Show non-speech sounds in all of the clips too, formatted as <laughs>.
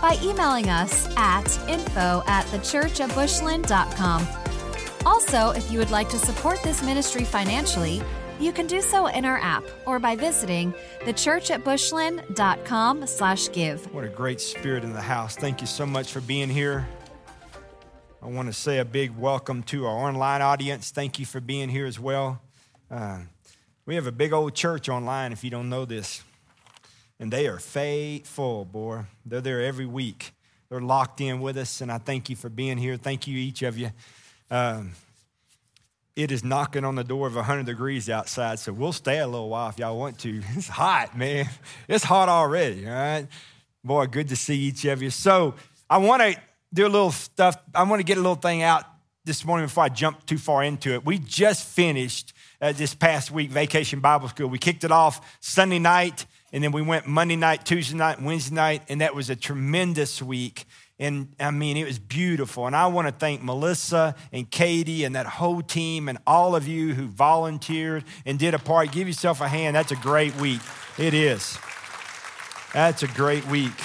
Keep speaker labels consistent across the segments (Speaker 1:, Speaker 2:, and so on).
Speaker 1: by emailing us at info at thechurchatbushland.com. Also, if you would like to support this ministry financially, you can do so in our app or by visiting thechurchatbushland.com slash give.
Speaker 2: What a great spirit in the house. Thank you so much for being here. I want to say a big welcome to our online audience. Thank you for being here as well. Uh, we have a big old church online, if you don't know this, and they are faithful, boy. They're there every week. They're locked in with us, and I thank you for being here. Thank you, each of you. Um, it is knocking on the door of 100 degrees outside, so we'll stay a little while if y'all want to. <laughs> It's hot, man. It's hot already, all right? Boy, good to see each of you. So I want to do a little stuff. I want to get a little thing out this morning before I jump too far into it. We just finished uh, this past week Vacation Bible School. We kicked it off Sunday night, and then we went Monday night, Tuesday night, Wednesday night, and that was a tremendous week. And I mean, it was beautiful. And I want to thank Melissa and Katie and that whole team and all of you who volunteered and did a part. Give yourself a hand. That's a great week. It is. That's a great week.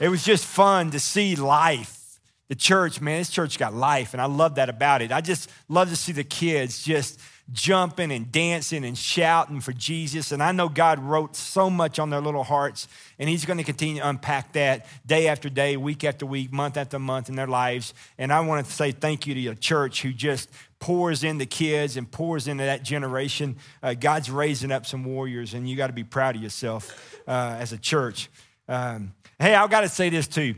Speaker 2: It was just fun to see life. The church, man, this church got life, and I love that about it. I just love to see the kids just jumping and dancing and shouting for Jesus. And I know God wrote so much on their little hearts, and He's going to continue to unpack that day after day, week after week, month after month in their lives. And I want to say thank you to your church who just pours into the kids and pours into that generation. Uh, God's raising up some warriors, and you got to be proud of yourself uh, as a church. Um, hey, I've got to say this too.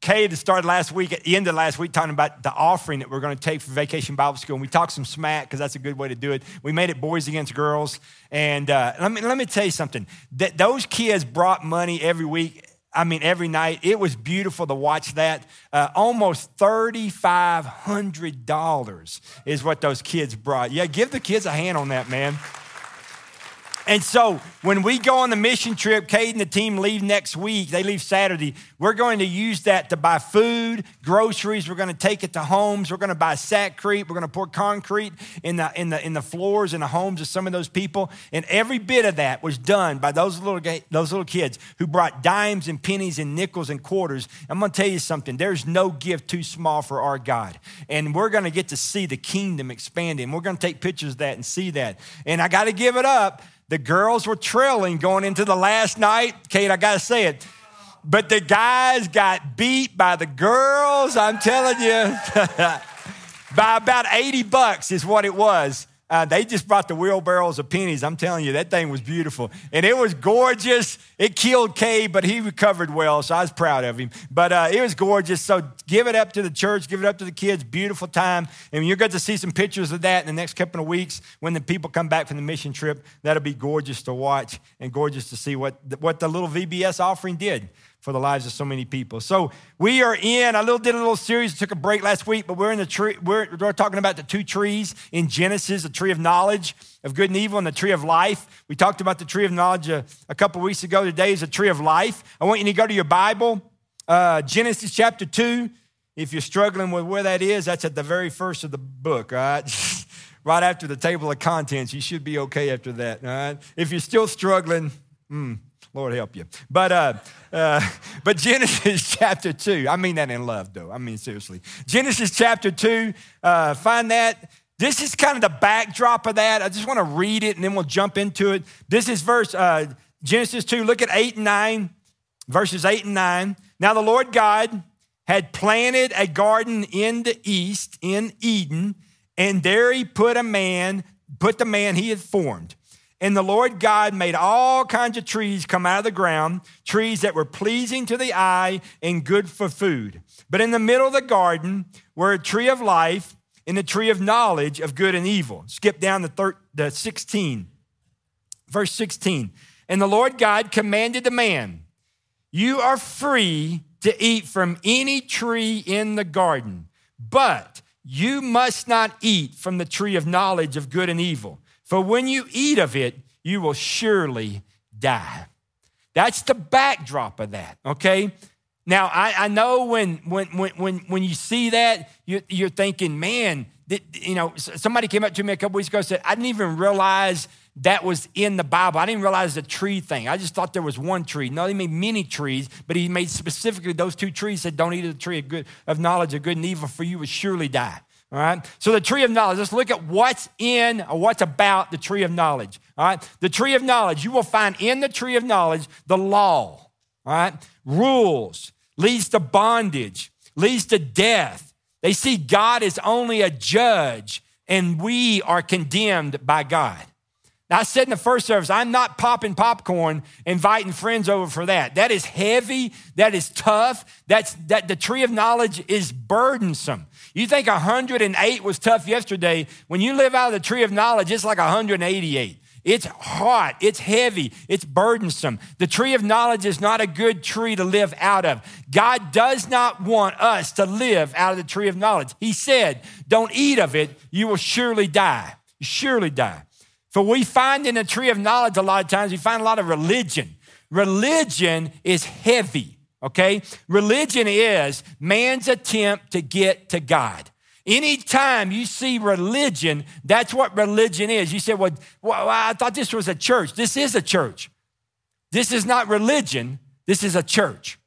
Speaker 2: Kay started last week, at the end of last week, talking about the offering that we're going to take for Vacation Bible School. And we talked some smack because that's a good way to do it. We made it boys against girls. And uh, let, me, let me tell you something that those kids brought money every week. I mean, every night. It was beautiful to watch that. Uh, almost $3,500 is what those kids brought. Yeah, give the kids a hand on that, man. And so when we go on the mission trip, Kate and the team leave next week. They leave Saturday. We're going to use that to buy food, groceries. We're going to take it to homes. We're going to buy Sakrete. We're going to pour concrete in the, in the, in the floors in the homes of some of those people. And every bit of that was done by those little, those little kids who brought dimes and pennies and nickels and quarters. I'm going to tell you something. There's no gift too small for our God. And we're going to get to see the kingdom expanding. We're going to take pictures of that and see that. And I got to give it up the girls were trailing going into the last night. Kate, I got to say it. But the guys got beat by the girls, I'm telling you, <laughs> by about 80 bucks is what it was. Uh, they just brought the wheelbarrows of pennies. I'm telling you, that thing was beautiful. And it was gorgeous. It killed Kay, but he recovered well, so I was proud of him. But uh, it was gorgeous. So give it up to the church, give it up to the kids. Beautiful time. And you're going to see some pictures of that in the next couple of weeks when the people come back from the mission trip. That'll be gorgeous to watch and gorgeous to see what, what the little VBS offering did for the lives of so many people. So we are in. I little did a little series. Took a break last week, but we're in the tree. We're, we're talking about the two trees in Genesis: the tree of knowledge of good and evil, and the tree of life. We talked about the tree of knowledge a, a couple weeks ago. Today is the tree of life. I want you to go to your Bible, uh, Genesis chapter two. If you're struggling with where that is, that's at the very first of the book. All right. <laughs> right after the table of contents. You should be okay after that. All right. If you're still struggling, hmm. Lord help you. But uh, uh, but Genesis <laughs> chapter two. I mean that in love, though. I mean seriously. Genesis chapter two. Uh, find that. This is kind of the backdrop of that. I just want to read it and then we'll jump into it. This is verse uh, Genesis two. Look at eight and nine, verses eight and nine. Now the Lord God had planted a garden in the east in Eden, and there He put a man, put the man He had formed. And the Lord God made all kinds of trees come out of the ground, trees that were pleasing to the eye and good for food. But in the middle of the garden were a tree of life and a tree of knowledge of good and evil. Skip down to, thir- to 16. Verse 16. And the Lord God commanded the man, You are free to eat from any tree in the garden, but you must not eat from the tree of knowledge of good and evil, for when you eat of it, you will surely die. That's the backdrop of that, okay? Now, I, I know when, when, when, when, when you see that, you're, you're thinking, man, you know, somebody came up to me a couple weeks ago and said, I didn't even realize that was in the Bible. I didn't realize the tree thing. I just thought there was one tree. No, he made many trees, but he made specifically those two trees said, Don't eat of the tree of, good, of knowledge of good and evil, for you will surely die. All right. So the tree of knowledge, let's look at what's in or what's about the tree of knowledge. All right. The tree of knowledge, you will find in the tree of knowledge the law. All right. Rules leads to bondage, leads to death. They see God is only a judge and we are condemned by God. Now, I said in the first service, I'm not popping popcorn, inviting friends over for that. That is heavy. That is tough. That's that the tree of knowledge is burdensome. You think 108 was tough yesterday. When you live out of the tree of knowledge, it's like 188. It's hot, it's heavy, it's burdensome. The tree of knowledge is not a good tree to live out of. God does not want us to live out of the tree of knowledge. He said, Don't eat of it, you will surely die. Surely die. For we find in the tree of knowledge a lot of times, we find a lot of religion. Religion is heavy, okay? Religion is man's attempt to get to God. Anytime you see religion, that's what religion is. You say, well, well, I thought this was a church. This is a church. This is not religion, this is a church.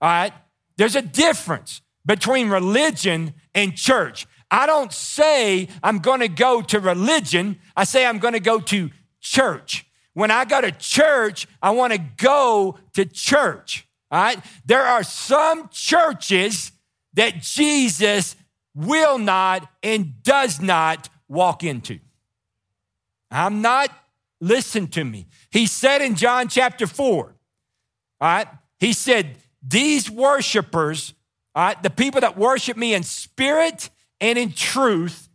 Speaker 2: All right? There's a difference between religion and church. I don't say I'm going to go to religion. I say I'm going to go to church. When I go to church, I want to go to church. All right? There are some churches that Jesus will not and does not walk into. I'm not, listen to me. He said in John chapter 4, all right, he said, These worshipers, all right, the people that worship me in spirit and in truth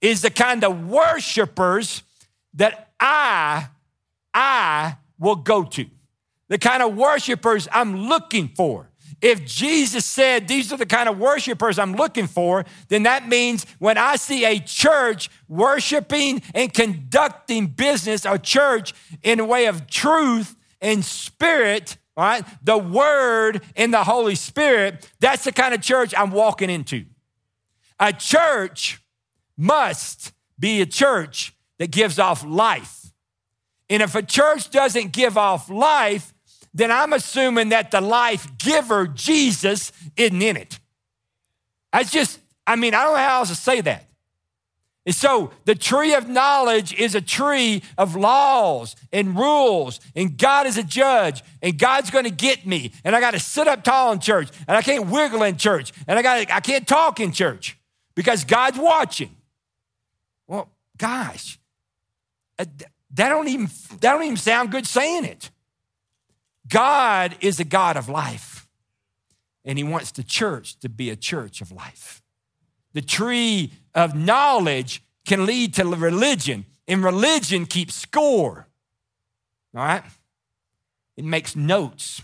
Speaker 2: is the kind of worshipers that I, I will go to. The kind of worshipers I'm looking for. If Jesus said these are the kind of worshipers I'm looking for, then that means when I see a church worshiping and conducting business, a church in a way of truth and spirit, all right, the word and the Holy Spirit, that's the kind of church I'm walking into. A church must be a church that gives off life. And if a church doesn't give off life, then I'm assuming that the life giver, Jesus, isn't in it. That's just, I mean, I don't know how else to say that. And so the tree of knowledge is a tree of laws and rules, and God is a judge, and God's gonna get me, and I gotta sit up tall in church, and I can't wiggle in church, and I gotta I can't talk in church because God's watching. Well, gosh, uh, that don't even that don't even sound good saying it. God is a God of life, and He wants the church to be a church of life. The tree of knowledge can lead to religion, and religion keeps score. All right? It makes notes.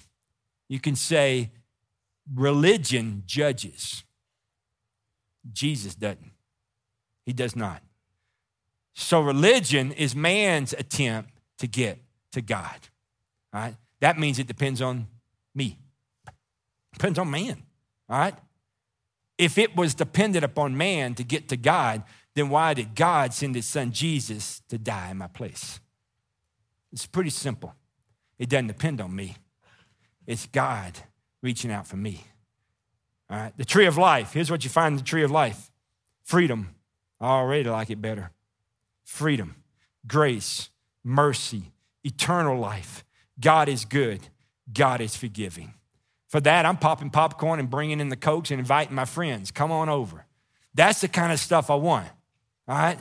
Speaker 2: You can say, religion judges. Jesus doesn't. He does not. So religion is man's attempt to get to God. All right? That means it depends on me. Depends on man. All right? If it was dependent upon man to get to God, then why did God send his son Jesus to die in my place? It's pretty simple. It doesn't depend on me. It's God reaching out for me. All right, the tree of life. Here's what you find in the tree of life freedom. I already like it better. Freedom, grace, mercy, eternal life. God is good, God is forgiving. For that, I'm popping popcorn and bringing in the cokes and inviting my friends. Come on over. That's the kind of stuff I want. All right?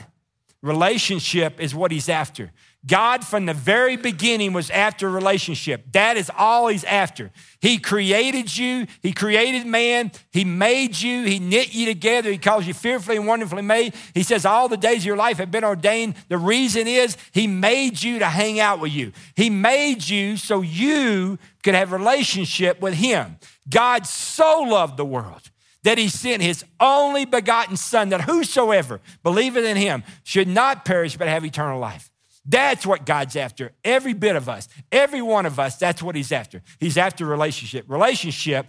Speaker 2: Relationship is what he's after. God, from the very beginning, was after relationship. That is all he's after. He created you, he created man, he made you, he knit you together, he calls you fearfully and wonderfully made. He says all the days of your life have been ordained. The reason is he made you to hang out with you. He made you so you could have relationship with him. God so loved the world that he sent his only begotten Son, that whosoever believeth in him should not perish but have eternal life. That's what God's after. Every bit of us, every one of us, that's what he's after. He's after relationship. Relationship,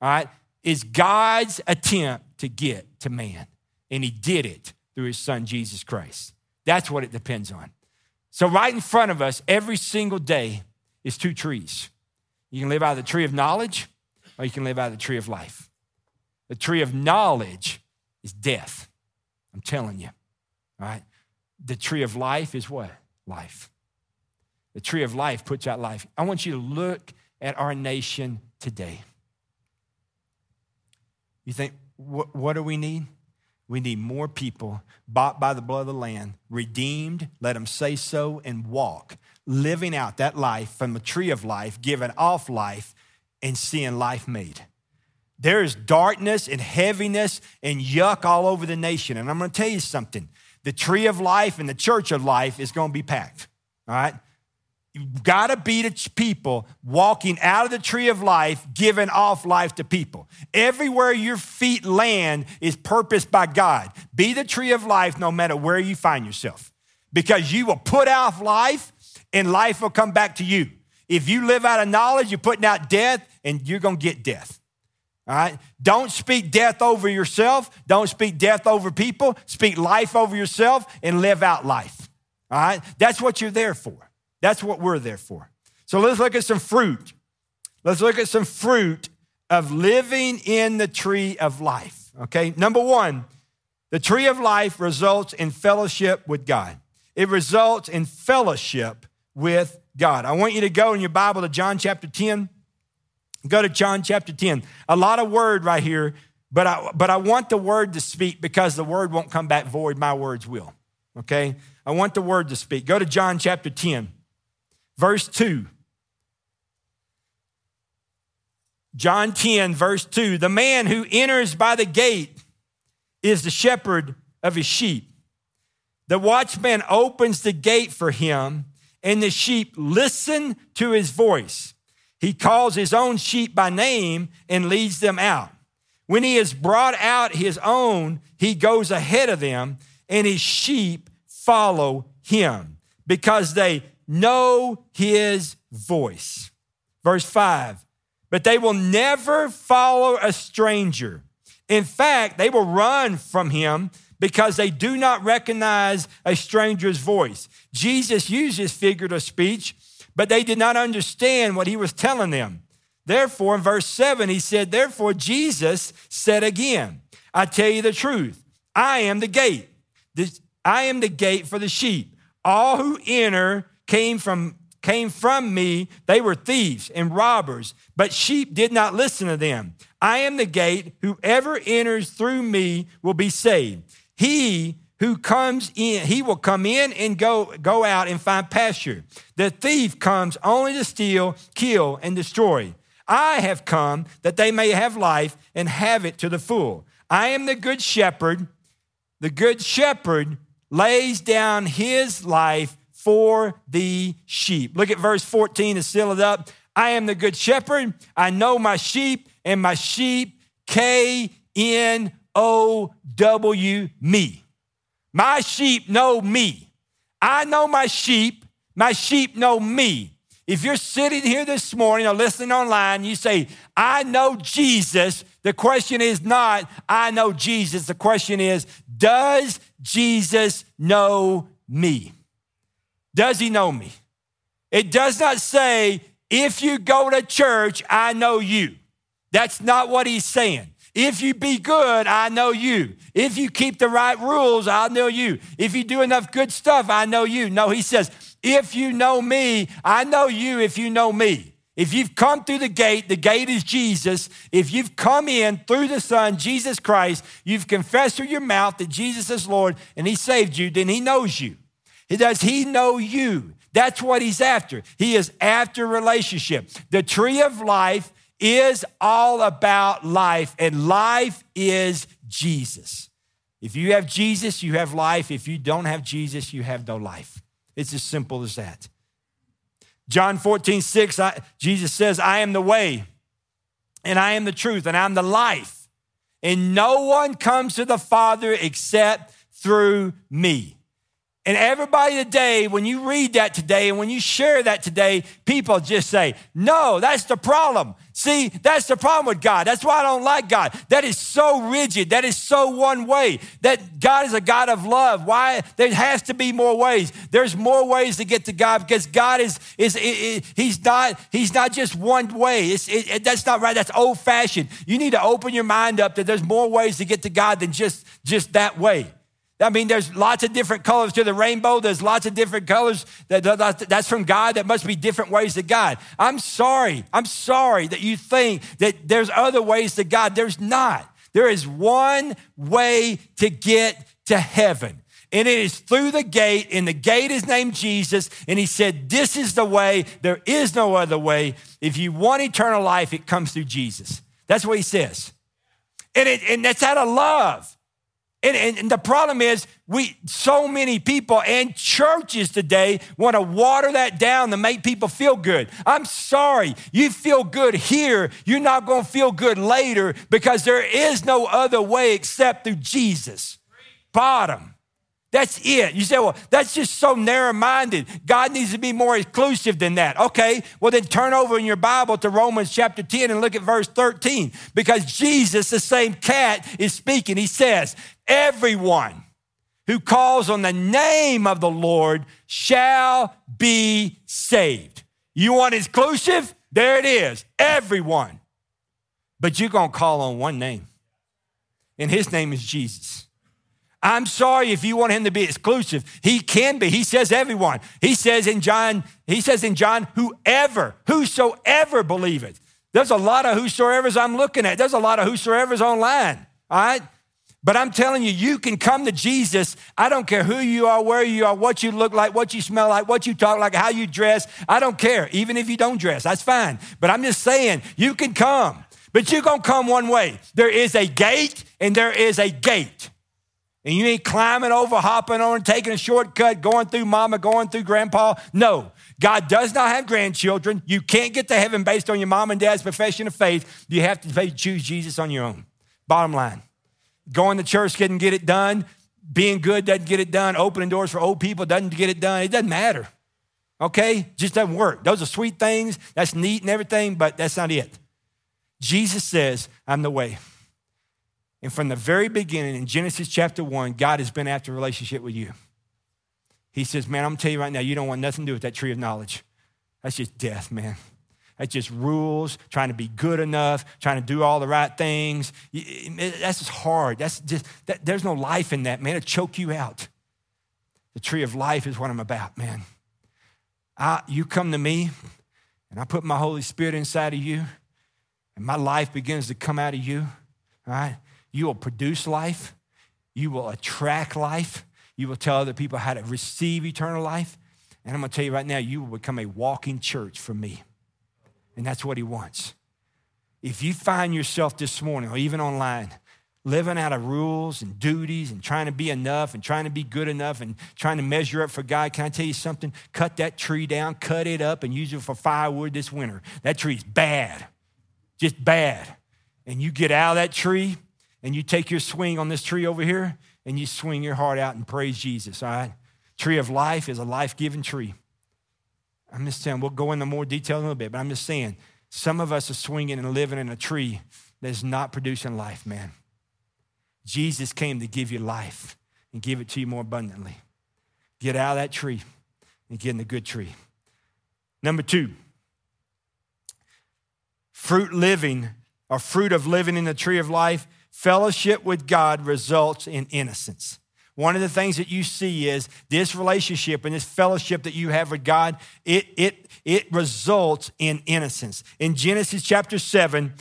Speaker 2: all right, is God's attempt to get to man. And he did it through his son, Jesus Christ. That's what it depends on. So, right in front of us, every single day, is two trees. You can live out of the tree of knowledge, or you can live out of the tree of life. The tree of knowledge is death. I'm telling you. All right? The tree of life is what? Life. The tree of life puts out life. I want you to look at our nation today. You think, what, what do we need? We need more people bought by the blood of the Lamb, redeemed, let them say so, and walk, living out that life from the tree of life, giving off life, and seeing life made. There is darkness and heaviness and yuck all over the nation. And I'm going to tell you something the tree of life and the church of life is going to be packed. All right? You've got to be the people walking out of the tree of life, giving off life to people. Everywhere your feet land is purposed by God. Be the tree of life no matter where you find yourself, because you will put out life and life will come back to you. If you live out of knowledge, you're putting out death and you're going to get death. All right? Don't speak death over yourself. Don't speak death over people. Speak life over yourself and live out life. All right? That's what you're there for. That's what we're there for. So let's look at some fruit. Let's look at some fruit of living in the tree of life. Okay? Number one, the tree of life results in fellowship with God. It results in fellowship with God. I want you to go in your Bible to John chapter 10. Go to John chapter 10. A lot of word right here, but I, but I want the word to speak because the word won't come back void. My words will. Okay? I want the word to speak. Go to John chapter 10, verse 2. John 10, verse 2. The man who enters by the gate is the shepherd of his sheep. The watchman opens the gate for him, and the sheep listen to his voice. He calls his own sheep by name and leads them out. When he has brought out his own, he goes ahead of them, and his sheep follow him because they know his voice. Verse 5 But they will never follow a stranger. In fact, they will run from him because they do not recognize a stranger's voice. Jesus uses figurative speech but they did not understand what he was telling them. Therefore, in verse 7, he said, Therefore, Jesus said again, I tell you the truth, I am the gate. I am the gate for the sheep. All who enter came from came from me, they were thieves and robbers, but sheep did not listen to them. I am the gate. Whoever enters through me will be saved. He who comes in, he will come in and go, go out and find pasture. The thief comes only to steal, kill, and destroy. I have come that they may have life and have it to the full. I am the good shepherd. The good shepherd lays down his life for the sheep. Look at verse 14 to seal it up. I am the good shepherd. I know my sheep, and my sheep, K N O W, me. My sheep know me. I know my sheep. My sheep know me. If you're sitting here this morning or listening online, you say, I know Jesus. The question is not, I know Jesus. The question is, does Jesus know me? Does he know me? It does not say, if you go to church, I know you. That's not what he's saying. If you be good, I know you. If you keep the right rules, I know you. If you do enough good stuff, I know you. No, he says, if you know me, I know you if you know me. If you've come through the gate, the gate is Jesus. If you've come in through the Son, Jesus Christ, you've confessed through your mouth that Jesus is Lord and He saved you, then He knows you. He Does He know you? That's what He's after. He is after relationship. The tree of life is all about life, and life is Jesus. If you have Jesus, you have life. If you don't have Jesus, you have no life. It's as simple as that. John 14, 6, I, Jesus says, I am the way, and I am the truth, and I'm the life. And no one comes to the Father except through me. And everybody today, when you read that today and when you share that today, people just say, No, that's the problem. See, that's the problem with God. That's why I don't like God. That is so rigid. That is so one way. That God is a God of love. Why? There has to be more ways. There's more ways to get to God because God is, is, He's not, He's not just one way. It's, it, it, that's not right. That's old fashioned. You need to open your mind up that there's more ways to get to God than just, just that way. I mean, there's lots of different colors to the rainbow. There's lots of different colors. That, that's from God. That must be different ways to God. I'm sorry. I'm sorry that you think that there's other ways to God. There's not. There is one way to get to heaven. And it is through the gate, and the gate is named Jesus. And he said, This is the way. There is no other way. If you want eternal life, it comes through Jesus. That's what he says. And, it, and that's out of love. And, and, and, the problem is, we so many people and churches today want to water that down to make people feel good. I'm sorry, you feel good here, you're not going to feel good later because there is no other way except through Jesus. Bottom. That's it. You say, well, that's just so narrow minded. God needs to be more inclusive than that. Okay, well, then turn over in your Bible to Romans chapter 10 and look at verse 13 because Jesus, the same cat, is speaking. He says, Everyone who calls on the name of the Lord shall be saved. You want exclusive? There it is. Everyone. But you're going to call on one name, and his name is Jesus. I'm sorry if you want him to be exclusive. He can be. He says everyone. He says in John, he says in John, whoever, whosoever believeth. There's a lot of whosoever's I'm looking at. There's a lot of whosoever's online. All right? But I'm telling you, you can come to Jesus. I don't care who you are, where you are, what you look like, what you smell like, what you talk like, how you dress. I don't care. Even if you don't dress, that's fine. But I'm just saying, you can come. But you're to come one way. There is a gate and there is a gate. And you ain't climbing over, hopping on, taking a shortcut, going through mama, going through grandpa. No, God does not have grandchildren. You can't get to heaven based on your mom and dad's profession of faith. You have to choose Jesus on your own. Bottom line. Going to church didn't get it done. Being good doesn't get it done. Opening doors for old people doesn't get it done. It doesn't matter. Okay? Just doesn't work. Those are sweet things. That's neat and everything, but that's not it. Jesus says, I'm the way. And from the very beginning in Genesis chapter 1, God has been after a relationship with you. He says, Man, I'm gonna tell you right now, you don't want nothing to do with that tree of knowledge. That's just death, man. That's just rules, trying to be good enough, trying to do all the right things. That's just hard. That's just, that, there's no life in that, man. It'll choke you out. The tree of life is what I'm about, man. I, you come to me, and I put my Holy Spirit inside of you, and my life begins to come out of you, all right? You will produce life. You will attract life. You will tell other people how to receive eternal life. And I'm going to tell you right now, you will become a walking church for me. And that's what he wants. If you find yourself this morning or even online living out of rules and duties and trying to be enough and trying to be good enough and trying to measure up for God, can I tell you something? Cut that tree down, cut it up, and use it for firewood this winter. That tree's bad, just bad. And you get out of that tree and you take your swing on this tree over here and you swing your heart out and praise Jesus, all right? Tree of life is a life giving tree. I'm just saying, we'll go into more detail in a little bit, but I'm just saying, some of us are swinging and living in a tree that's not producing life, man. Jesus came to give you life and give it to you more abundantly. Get out of that tree and get in the good tree. Number two, fruit living or fruit of living in the tree of life Fellowship with God results in innocence. One of the things that you see is this relationship and this fellowship that you have with God, it, it, it results in innocence. In Genesis chapter 7,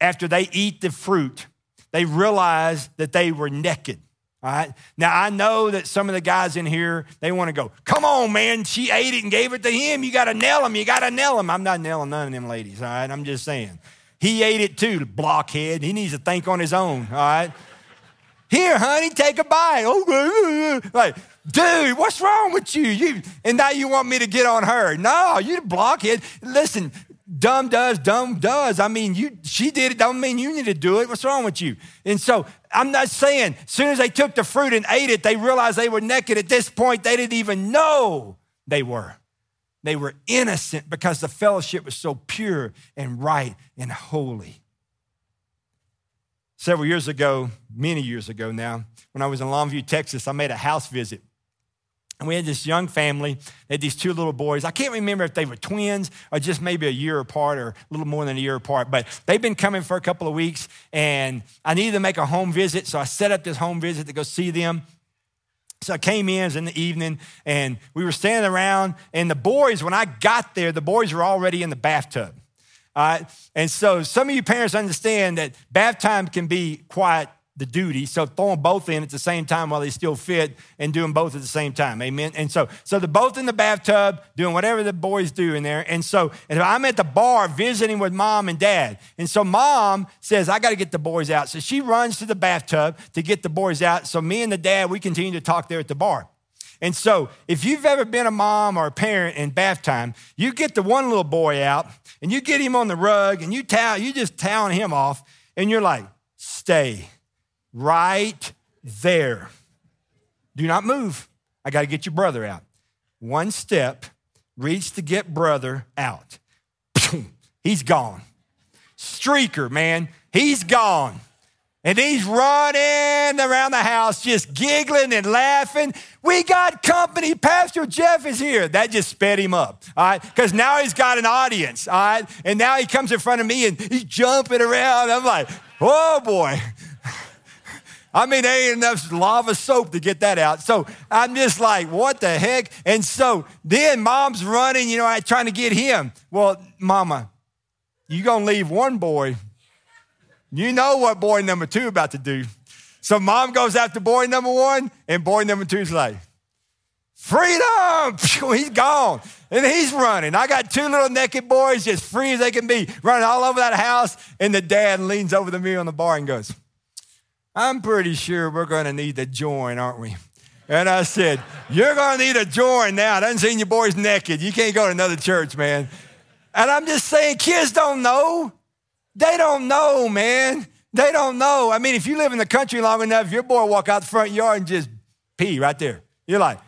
Speaker 2: after they eat the fruit, they realize that they were naked. All right. Now I know that some of the guys in here, they want to go, come on, man. She ate it and gave it to him. You got to nail him. You got to nail him. I'm not nailing none of them ladies. All right. I'm just saying. He ate it too, blockhead. He needs to think on his own, all right? Here, honey, take a bite. Okay. Like, dude, what's wrong with you? you? And now you want me to get on her. No, you blockhead. Listen, dumb does, dumb does. I mean, you she did it, don't mean you need to do it. What's wrong with you? And so I'm not saying as soon as they took the fruit and ate it, they realized they were naked. At this point, they didn't even know they were. They were innocent because the fellowship was so pure and right and holy. Several years ago, many years ago now, when I was in Longview, Texas, I made a house visit. And we had this young family. They had these two little boys. I can't remember if they were twins or just maybe a year apart or a little more than a year apart, but they've been coming for a couple of weeks. And I needed to make a home visit. So I set up this home visit to go see them. So I came in it in the evening and we were standing around. And the boys, when I got there, the boys were already in the bathtub. Right. And so some of you parents understand that bath time can be quite the duty. So throw them both in at the same time while they still fit and do them both at the same time. Amen. And so, so they're both in the bathtub doing whatever the boys do in there. And so and I'm at the bar visiting with mom and dad. And so mom says, I got to get the boys out. So she runs to the bathtub to get the boys out. So me and the dad, we continue to talk there at the bar. And so, if you've ever been a mom or a parent in bath time, you get the one little boy out and you get him on the rug and you towel, you just toweling him off, and you're like, stay right there. Do not move. I got to get your brother out. One step, reach to get brother out. <laughs> He's gone. Streaker, man, he's gone. And he's running around the house, just giggling and laughing. We got company. Pastor Jeff is here. That just sped him up, all right? Because now he's got an audience, all right? And now he comes in front of me and he's jumping around. I'm like, oh boy. <laughs> I mean, there ain't enough lava soap to get that out. So I'm just like, what the heck? And so then mom's running, you know, trying to get him. Well, mama, you gonna leave one boy you know what boy number two about to do. So mom goes after boy number one, and boy number two is like, freedom! <laughs> He's gone. And he's running. I got two little naked boys, just free as they can be, running all over that house. And the dad leans over to me on the bar and goes, I'm pretty sure we're going to need to join, aren't we? And I said, You're going to need a join now. I done seen your boys naked. You can't go to another church, man. And I'm just saying, kids don't know. They don't know, man. They don't know. I mean, if you live in the country long enough, your boy walk out the front yard and just pee right there. You're like,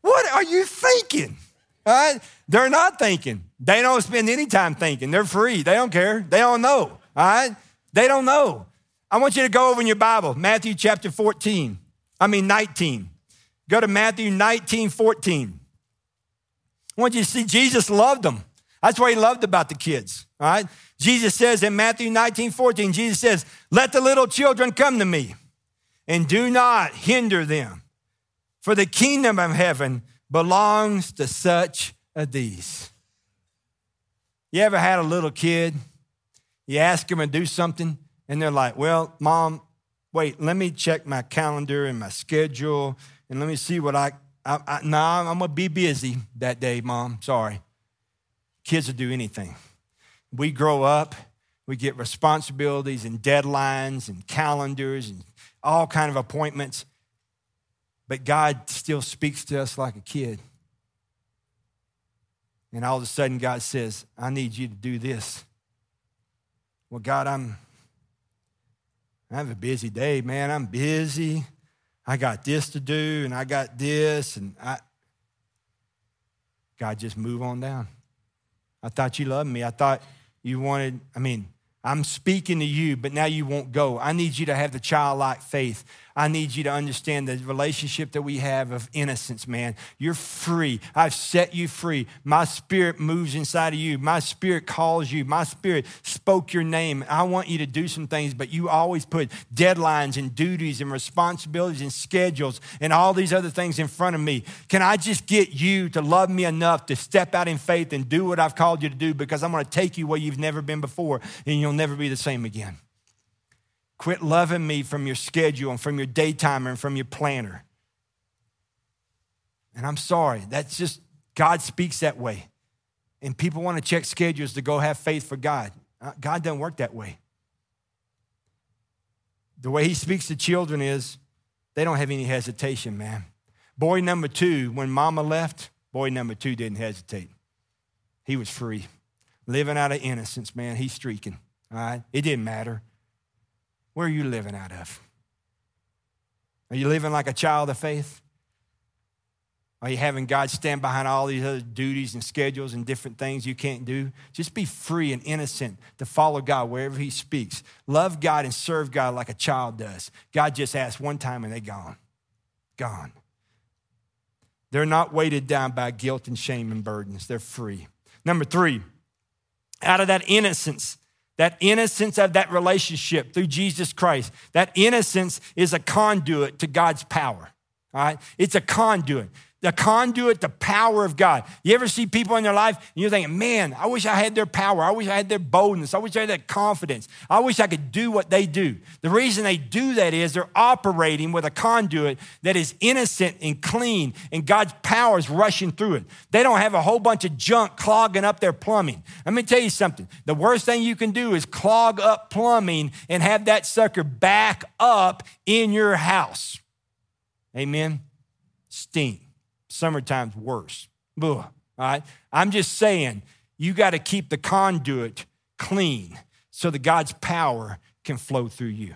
Speaker 2: what are you thinking? All right? They're not thinking. They don't spend any time thinking. They're free. They don't care. They don't know. All right? They don't know. I want you to go over in your Bible, Matthew chapter 14. I mean 19. Go to Matthew 19, 14. I want you to see Jesus loved them. That's what he loved about the kids. All right? Jesus says in Matthew 19, 14, Jesus says, Let the little children come to me and do not hinder them, for the kingdom of heaven belongs to such as these. You ever had a little kid? You ask them to do something, and they're like, Well, mom, wait, let me check my calendar and my schedule, and let me see what I. I, I nah, I'm gonna be busy that day, mom. Sorry. Kids will do anything. We grow up, we get responsibilities and deadlines and calendars and all kind of appointments. But God still speaks to us like a kid. And all of a sudden, God says, I need you to do this. Well, God, I'm I have a busy day, man. I'm busy. I got this to do, and I got this, and I God just move on down. I thought you loved me. I thought you wanted, I mean, I'm speaking to you, but now you won't go. I need you to have the childlike faith. I need you to understand the relationship that we have of innocence, man. You're free. I've set you free. My spirit moves inside of you. My spirit calls you. My spirit spoke your name. I want you to do some things, but you always put deadlines and duties and responsibilities and schedules and all these other things in front of me. Can I just get you to love me enough to step out in faith and do what I've called you to do because I'm going to take you where you've never been before and you'll never be the same again? Quit loving me from your schedule and from your daytimer and from your planner. And I'm sorry, that's just, God speaks that way. And people want to check schedules to go have faith for God. Uh, God doesn't work that way. The way He speaks to children is they don't have any hesitation, man. Boy number two, when mama left, boy number two didn't hesitate. He was free. living out of innocence, man. He's streaking. All right? It didn't matter. Where are you living out of? Are you living like a child of faith? Are you having God stand behind all these other duties and schedules and different things you can't do? Just be free and innocent to follow God wherever He speaks. Love God and serve God like a child does. God just asks one time and they're gone. Gone. They're not weighted down by guilt and shame and burdens. They're free. Number three, out of that innocence, that innocence of that relationship through Jesus Christ, that innocence is a conduit to God's power. All right? It's a conduit the conduit, the power of God. You ever see people in their life and you're thinking, man, I wish I had their power. I wish I had their boldness. I wish I had that confidence. I wish I could do what they do. The reason they do that is they're operating with a conduit that is innocent and clean, and God's power is rushing through it. They don't have a whole bunch of junk clogging up their plumbing. Let me tell you something. The worst thing you can do is clog up plumbing and have that sucker back up in your house. Amen? Stink. Summertime's worse. Ugh, all right? I'm just saying, you got to keep the conduit clean so that God's power can flow through you.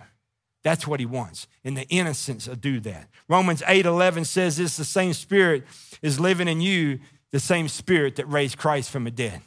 Speaker 2: That's what he wants. And the innocence will do that. Romans 8 11 says this the same spirit is living in you, the same spirit that raised Christ from the dead.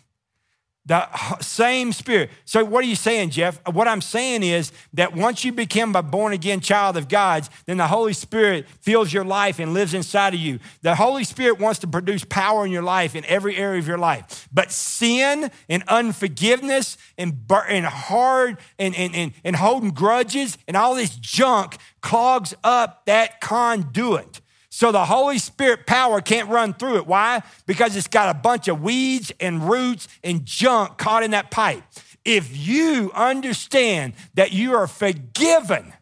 Speaker 2: The same spirit. So, what are you saying, Jeff? What I'm saying is that once you become a born again child of God's, then the Holy Spirit fills your life and lives inside of you. The Holy Spirit wants to produce power in your life in every area of your life. But sin and unforgiveness and, and hard and, and, and, and holding grudges and all this junk clogs up that conduit. So the Holy Spirit power can't run through it. Why? Because it's got a bunch of weeds and roots and junk caught in that pipe. If you understand that you are forgiven,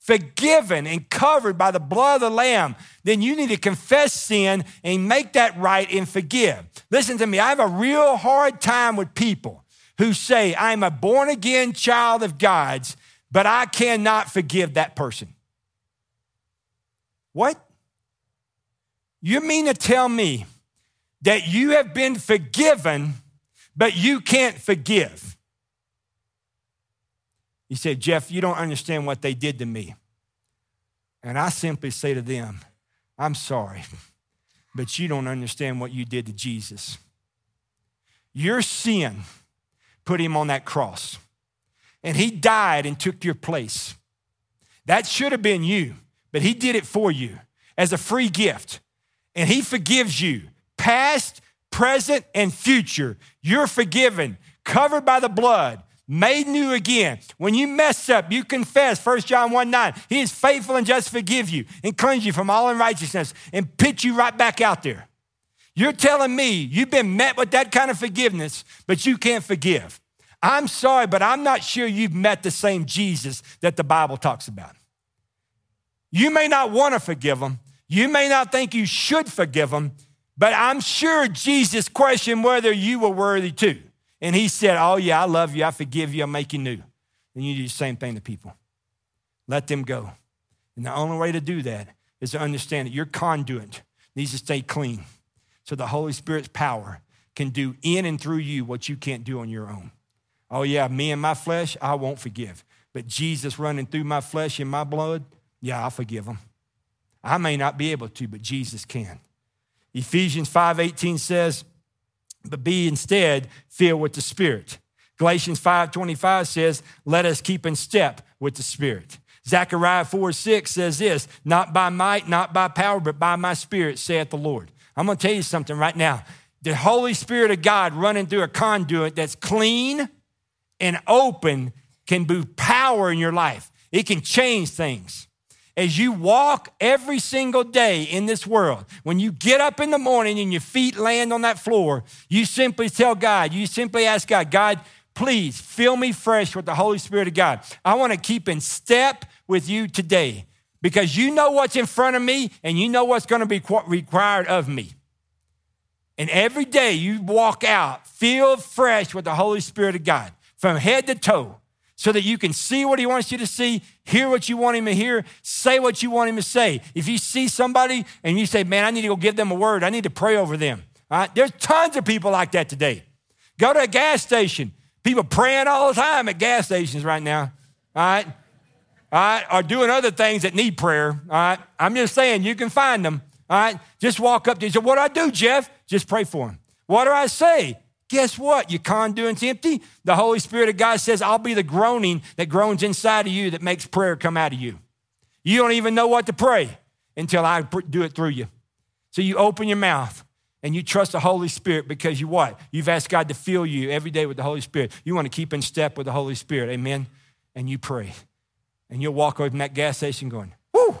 Speaker 2: forgiven and covered by the blood of the Lamb, then you need to confess sin and make that right and forgive. Listen to me, I have a real hard time with people who say, I'm a born again child of God's, but I cannot forgive that person. What? You mean to tell me that you have been forgiven, but you can't forgive? He said, Jeff, you don't understand what they did to me. And I simply say to them, I'm sorry, but you don't understand what you did to Jesus. Your sin put him on that cross, and he died and took your place. That should have been you, but he did it for you as a free gift and He forgives you, past, present, and future. You're forgiven, covered by the blood, made new again. When you mess up, you confess, 1 John 1 9. He is faithful and just forgive you and cleanse you from all unrighteousness and pitch you right back out there. You're telling me you've been met with that kind of forgiveness, but you can't forgive. I'm sorry, but I'm not sure you've met the same Jesus that the Bible talks about. You may not want to forgive them, you may not think you should forgive them, but I'm sure Jesus questioned whether you were worthy to. And he said, Oh, yeah, I love you. I forgive you. I'll make you new. And you do the same thing to people. Let them go. And the only way to do that is to understand that your conduit needs to stay clean so the Holy Spirit's power can do in and through you what you can't do on your own. Oh, yeah, me and my flesh, I won't forgive. But Jesus running through my flesh and my blood, yeah, I'll forgive them. I may not be able to, but Jesus can. Ephesians 5:18 says, "But be instead filled with the Spirit." Galatians 5:25 says, "Let us keep in step with the Spirit." Zechariah 4 6 says this, not by might, not by power, but by my spirit, saith the Lord. I'm gonna tell you something right now. The Holy Spirit of God running through a conduit that's clean and open can boost power in your life. It can change things as you walk every single day in this world, when you get up in the morning and your feet land on that floor, you simply tell God, you simply ask God, God, please fill me fresh with the Holy Spirit of God. I want to keep in step with you today because you know what's in front of me and you know what's going to be required of me. And every day you walk out filled fresh with the Holy Spirit of God from head to toe so that you can see what he wants you to see, hear what you want him to hear, say what you want him to say. If you see somebody and you say, man, I need to go give them a word, I need to pray over them. All right? There's tons of people like that today. Go to a gas station. People praying all the time at gas stations right now. All right? All right? Or doing other things that need prayer. All right? I'm just saying, you can find them. All right? Just walk up to you. What do I do, Jeff? Just pray for them. What do I say? Guess what? Your conduit's empty. The Holy Spirit of God says, I'll be the groaning that groans inside of you that makes prayer come out of you. You don't even know what to pray until I do it through you. So you open your mouth and you trust the Holy Spirit because you what? You've asked God to fill you every day with the Holy Spirit. You want to keep in step with the Holy Spirit. Amen. And you pray. And you'll walk away from that gas station going, whoo,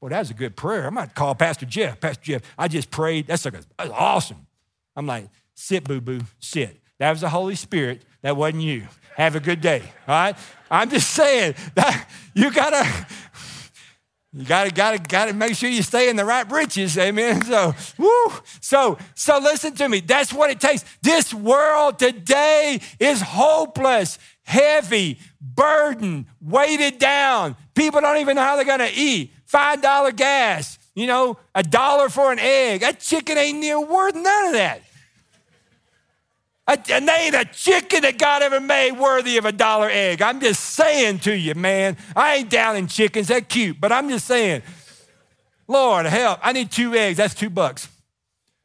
Speaker 2: well, that was a good prayer. I might call Pastor Jeff. Pastor Jeff, I just prayed. That's, like a, that's awesome. I'm like, sit, boo boo, sit. That was the Holy Spirit. That wasn't you. Have a good day. All right? I'm just saying that you gotta you gotta, gotta, gotta make sure you stay in the right britches, amen. So, woo. So, so listen to me. That's what it takes. This world today is hopeless, heavy, burdened, weighted down. People don't even know how they're gonna eat. Five dollar gas, you know, a dollar for an egg. That chicken ain't near worth none of that. And they ain't a chicken that God ever made worthy of a dollar egg. I'm just saying to you, man. I ain't down in chickens. They're cute, but I'm just saying, Lord, help. I need two eggs. That's two bucks.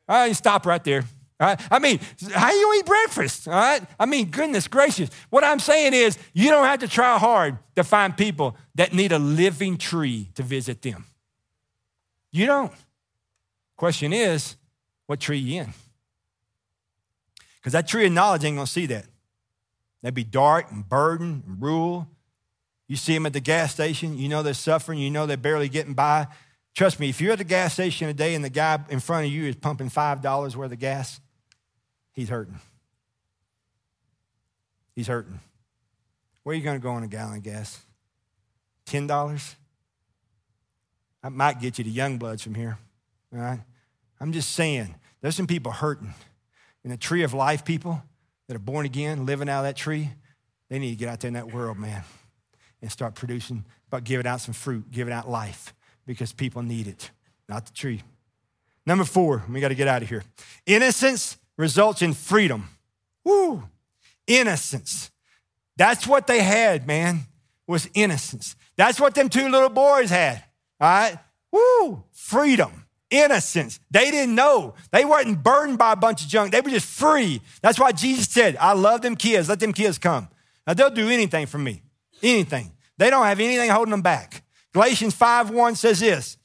Speaker 2: All right, stop right there. All right? I mean, how you eat breakfast? All right? I mean, goodness gracious. What I'm saying is, you don't have to try hard to find people that need a living tree to visit them. You don't. Question is, what tree you in? Because that tree of knowledge ain't gonna see that. They'd be dark and burdened and rule. You see them at the gas station, you know they're suffering, you know they're barely getting by. Trust me, if you're at the gas station today and the guy in front of you is pumping $5 worth of gas, he's hurting. He's hurting. Where are you to go on a gallon of gas? $10? I might get you to young bloods from here. All right? I'm just saying, there's some people hurting. And the tree of life people that are born again, living out of that tree, they need to get out there in that world, man, and start producing, but giving out some fruit, giving out life because people need it, not the tree. Number four, we got to get out of here. Innocence results in freedom. Woo! Innocence. That's what they had, man, was innocence. That's what them two little boys had. All right? Woo! Freedom innocence. They didn't know. They weren't burdened by a bunch of junk. They were just free. That's why Jesus said, I love them kids. Let them kids come. Now they'll do anything for me. Anything. They don't have anything holding them back. Galatians 5 1 says this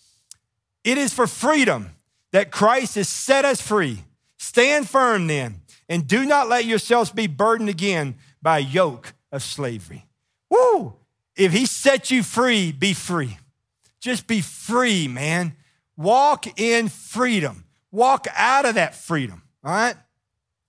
Speaker 2: It is for freedom that Christ has set us free. Stand firm then, and do not let yourselves be burdened again by a yoke of slavery. Woo! If he set you free, be free. Just be free, man. Walk in freedom. Walk out of that freedom, all right?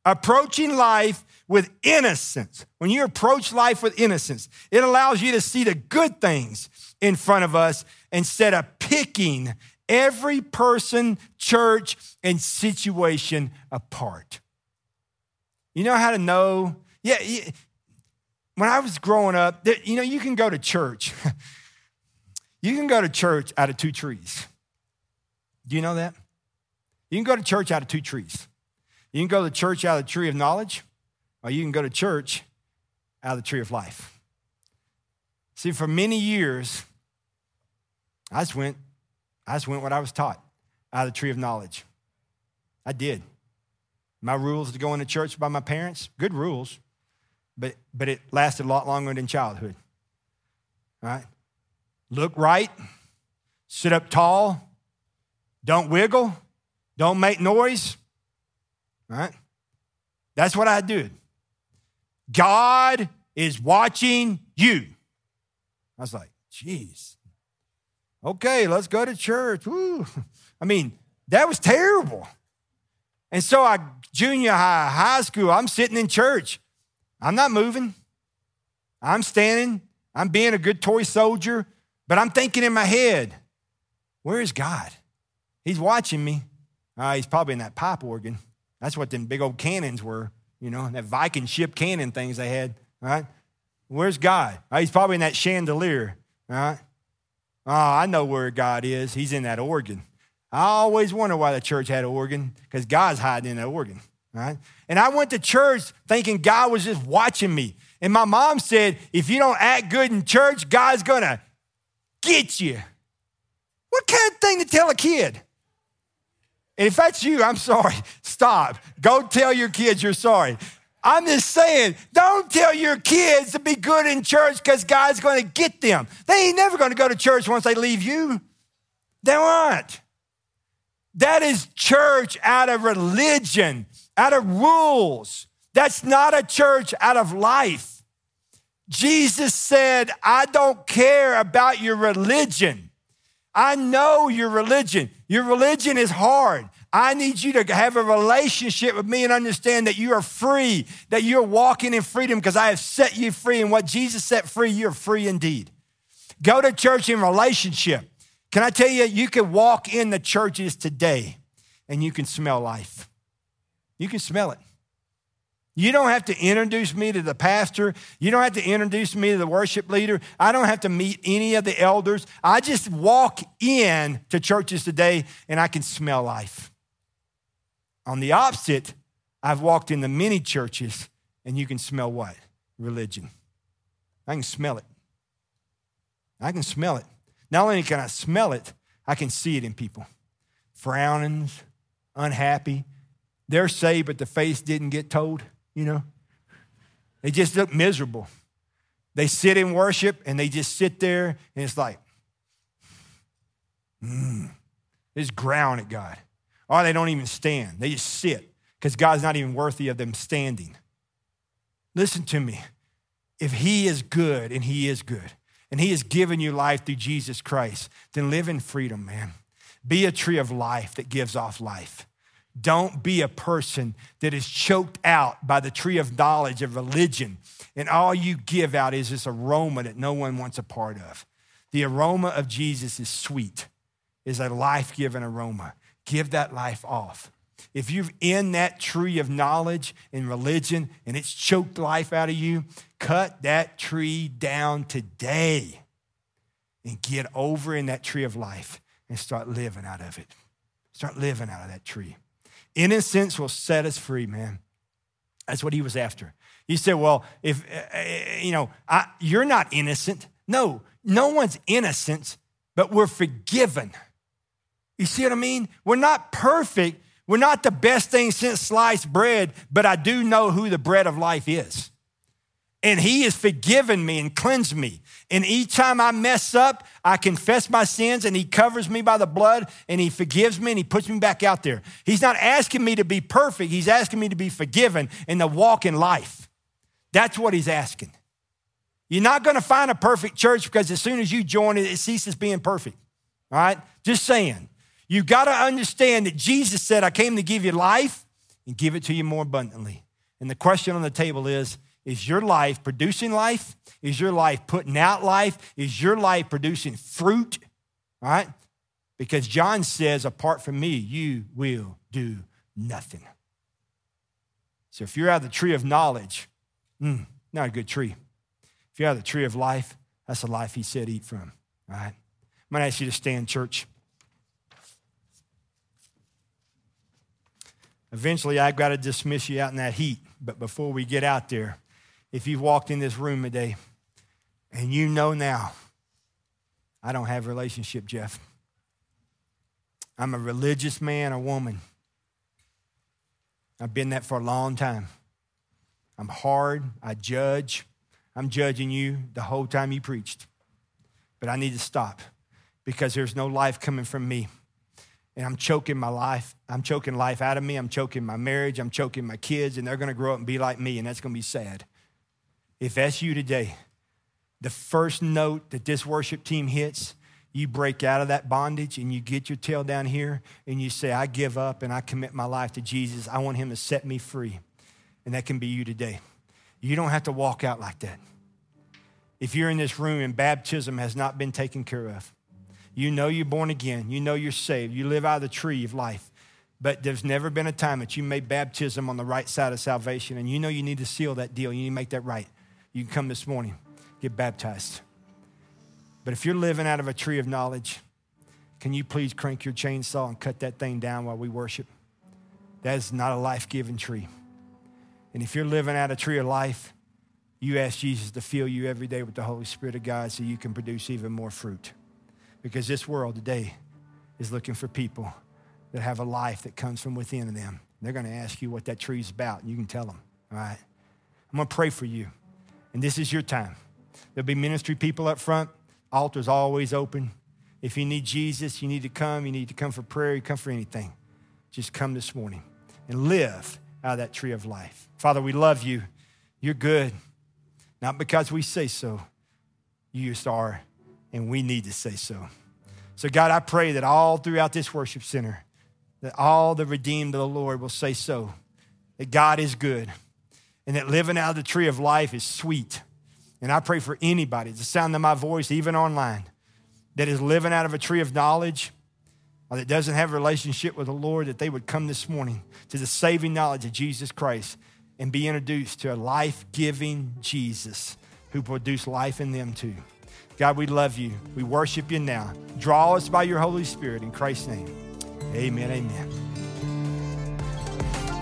Speaker 2: Approaching life with innocence. When you approach life with innocence, it allows you to see the good things in front of us instead of picking every person, church, and situation apart. You know how to know? Yeah, when I was growing up, you know, you can go to church. <laughs> you can go to church out of two trees. Do you know that? You can go to church out of two trees. You can go to church out of the tree of knowledge, or you can go to church out of the tree of life. See, for many years, I just went, I just went what I was taught out of the tree of knowledge. I did. My rules to go into church by my parents, good rules, but, but it lasted a lot longer than childhood. All right? Look right, sit up tall, don't wiggle. Don't make noise. Right? That's what I did. God is watching you. I was like, geez. Okay, let's go to church. Woo. <laughs> I mean, that was terrible. And so I, junior high, high school, I'm sitting in church. I'm not moving. I'm standing. I'm being a good toy soldier, but I'm thinking in my head, where is God? He's watching me. Uh, he's probably in that pipe organ. That's what them big old cannons were, you know, that Viking ship cannon things they had, right? Where's God? Uh, he's probably in that chandelier, right? Oh, I know where God is. He's in that organ. I always wonder why the church had an organ, because God's hiding in that organ, right? And I went to church thinking God was just watching me. And my mom said, if you don't act good in church, God's gonna get you. What kind of thing to tell a kid? If that's you, I'm sorry. Stop. Go tell your kids you're sorry. I'm just saying, don't tell your kids to be good in church because God's going to get them. They ain't never going to go to church once they leave you. They aren't. That is church out of religion, out of rules. That's not a church out of life. Jesus said, I don't care about your religion. I know your religion. Your religion is hard. I need you to have a relationship with me and understand that you are free, that you're walking in freedom because I have set you free. And what Jesus set free, you're free indeed. Go to church in relationship. Can I tell you, you can walk in the churches today and you can smell life. You can smell it. You don't have to introduce me to the pastor. You don't have to introduce me to the worship leader. I don't have to meet any of the elders. I just walk in to churches today and I can smell life. On the opposite, I've walked into many churches and you can smell what? Religion. I can smell it. I can smell it. Not only can I smell it, I can see it in people. Frownings, unhappy. They're saved, but the face didn't get told, you know. They just look miserable. They sit in worship and they just sit there and it's like, mm, they just ground at God. Or they don't even stand, they just sit because God's not even worthy of them standing. Listen to me. If He is good, and He is good, and He has given you life through Jesus Christ, then live in freedom, man. Be a tree of life that gives off life. Don't be a person that is choked out by the tree of knowledge of religion, and all you give out is this aroma that no one wants a part of. The aroma of Jesus is sweet, is a life giving aroma. Give that life off. If you're in that tree of knowledge and religion and it's choked life out of you, cut that tree down today and get over in that tree of life and start living out of it. Start living out of that tree. Innocence will set us free, man. That's what he was after. He said, Well, if, uh, uh, you know, I, you're not innocent. No, no one's innocent, but we're forgiven. You see what I mean? We're not perfect. We're not the best thing since sliced bread, but I do know who the bread of life is. And he has forgiven me and cleansed me. And each time I mess up, I confess my sins and he covers me by the blood and he forgives me and he puts me back out there. He's not asking me to be perfect, he's asking me to be forgiven and to walk in life. That's what he's asking. You're not going to find a perfect church because as soon as you join it, it ceases being perfect. All right? Just saying. You've got to understand that Jesus said, I came to give you life and give it to you more abundantly. And the question on the table is Is your life producing life? Is your life putting out life? Is your life producing fruit? All right? Because John says, Apart from me, you will do nothing. So if you're out of the tree of knowledge, mm, not a good tree. If you're out of the tree of life, that's the life he said eat from. All right? I'm going to ask you to stand, church. Eventually, I've got to dismiss you out in that heat. But before we get out there, if you've walked in this room today and you know now, I don't have relationship, Jeff. I'm a religious man or woman. I've been that for a long time. I'm hard. I judge. I'm judging you the whole time you preached. But I need to stop because there's no life coming from me and I'm choking my life. I'm choking life out of me. I'm choking my marriage. I'm choking my kids, and they're going to grow up and be like me, and that's going to be sad. If that's you today, the first note that this worship team hits, you break out of that bondage and you get your tail down here and you say, I give up and I commit my life to Jesus. I want him to set me free. And that can be you today. You don't have to walk out like that. If you're in this room and baptism has not been taken care of, you know you're born again. You know you're saved. You live out of the tree of life. But there's never been a time that you made baptism on the right side of salvation, and you know you need to seal that deal. You need to make that right. You can come this morning, get baptized. But if you're living out of a tree of knowledge, can you please crank your chainsaw and cut that thing down while we worship? that is not a life giving tree. And if you're living out a tree of life, you ask Jesus to fill you every day with the Holy Spirit of God so you can produce even more fruit. Because this world today is looking for people that have a life that comes from within them. They're going to ask you what that tree is about, and you can tell them, all right? I'm going to pray for you, and this is your time. There'll be ministry people up front. Altar's always open. If you need Jesus, you need to come. You need to come for prayer. You come for anything. Just come this morning and live out of that tree of life. Father, we love you. You're good. Not because we say so, you just are, and we need to say so. So, God, I pray that all throughout this worship center, that all the redeemed of the Lord will say so, that God is good, and that living out of the tree of life is sweet. And I pray for anybody, the sound of my voice, even online, that is living out of a tree of knowledge or that doesn't have a relationship with the Lord, that they would come this morning to the saving knowledge of Jesus Christ and be introduced to a life giving Jesus who produced life in them too. God, we love you. We worship you now. Draw us by your Holy Spirit in Christ's name. Amen. Amen.